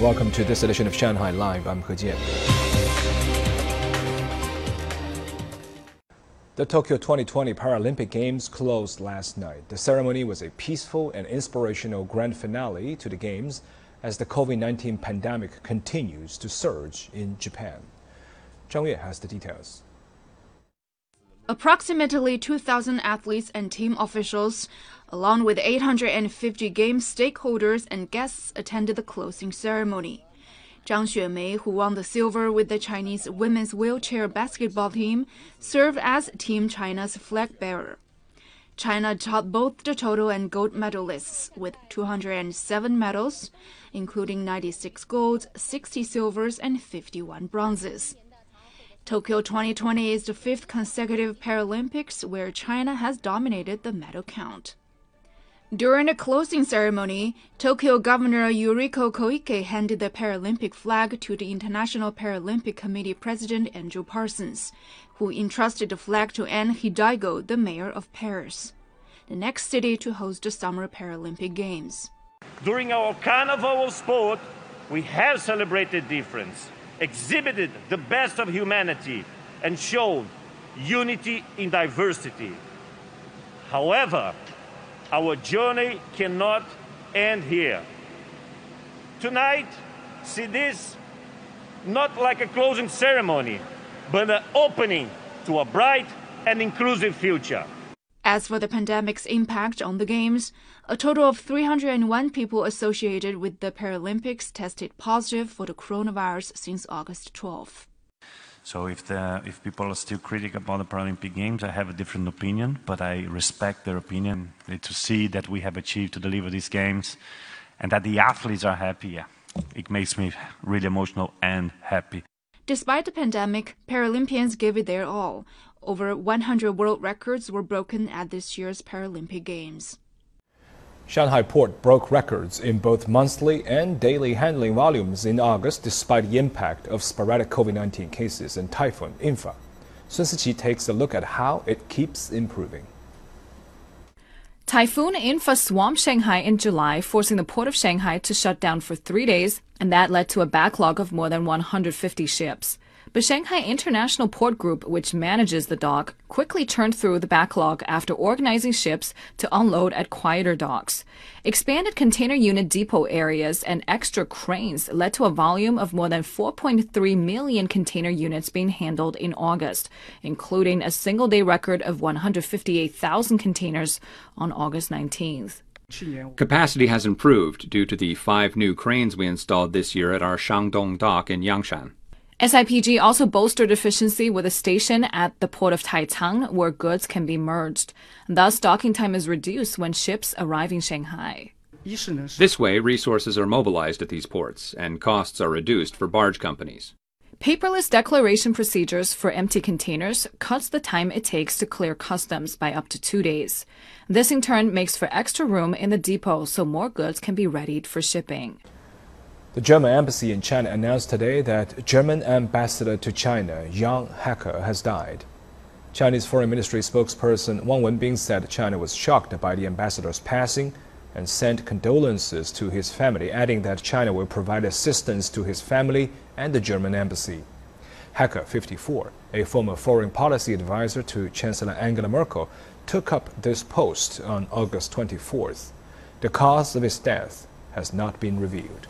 Welcome to this edition of Shanghai Live. I'm He Jian. The Tokyo 2020 Paralympic Games closed last night. The ceremony was a peaceful and inspirational grand finale to the Games as the COVID 19 pandemic continues to surge in Japan. Zhang Yue has the details. Approximately 2,000 athletes and team officials, along with 850 game stakeholders and guests, attended the closing ceremony. Zhang Xuemei, who won the silver with the Chinese women's wheelchair basketball team, served as Team China's flag bearer. China topped both the total and gold medalists with 207 medals, including 96 golds, 60 silvers, and 51 bronzes. Tokyo 2020 is the fifth consecutive Paralympics where China has dominated the medal count. During the closing ceremony, Tokyo Governor Yuriko Koike handed the Paralympic flag to the International Paralympic Committee President Andrew Parsons, who entrusted the flag to Anne Hidalgo, the mayor of Paris, the next city to host the Summer Paralympic Games. During our carnival of sport, we have celebrated difference exhibited the best of humanity and showed unity in diversity. However, our journey cannot end here. Tonight, see this not like a closing ceremony, but an opening to a bright and inclusive future. As for the pandemic's impact on the Games, a total of 301 people associated with the Paralympics tested positive for the coronavirus since August 12. So if, the, if people are still critical about the Paralympic Games, I have a different opinion, but I respect their opinion. To see that we have achieved to deliver these games and that the athletes are happy, yeah, it makes me really emotional and happy. Despite the pandemic, Paralympians gave it their all, over 100 world records were broken at this year's Paralympic Games. Shanghai port broke records in both monthly and daily handling volumes in August despite the impact of sporadic COVID 19 cases and Typhoon In-fa. Sun Siqi takes a look at how it keeps improving. Typhoon In-fa swamped Shanghai in July, forcing the port of Shanghai to shut down for three days, and that led to a backlog of more than 150 ships. But Shanghai International Port Group, which manages the dock, quickly turned through the backlog after organizing ships to unload at quieter docks. Expanded container unit depot areas and extra cranes led to a volume of more than 4.3 million container units being handled in August, including a single day record of 158,000 containers on August 19th. Capacity has improved due to the five new cranes we installed this year at our Shengdong dock in Yangshan. SIPG also bolstered efficiency with a station at the port of Taicang where goods can be merged. Thus, docking time is reduced when ships arrive in Shanghai. This way, resources are mobilized at these ports and costs are reduced for barge companies. Paperless declaration procedures for empty containers cuts the time it takes to clear customs by up to two days. This in turn makes for extra room in the depot so more goods can be readied for shipping. The German embassy in China announced today that German ambassador to China, Jan Hecker, has died. Chinese Foreign Ministry spokesperson Wang Wenbin said China was shocked by the ambassador's passing and sent condolences to his family, adding that China will provide assistance to his family and the German embassy. Hacker, 54, a former foreign policy advisor to Chancellor Angela Merkel, took up this post on August 24th. The cause of his death has not been revealed.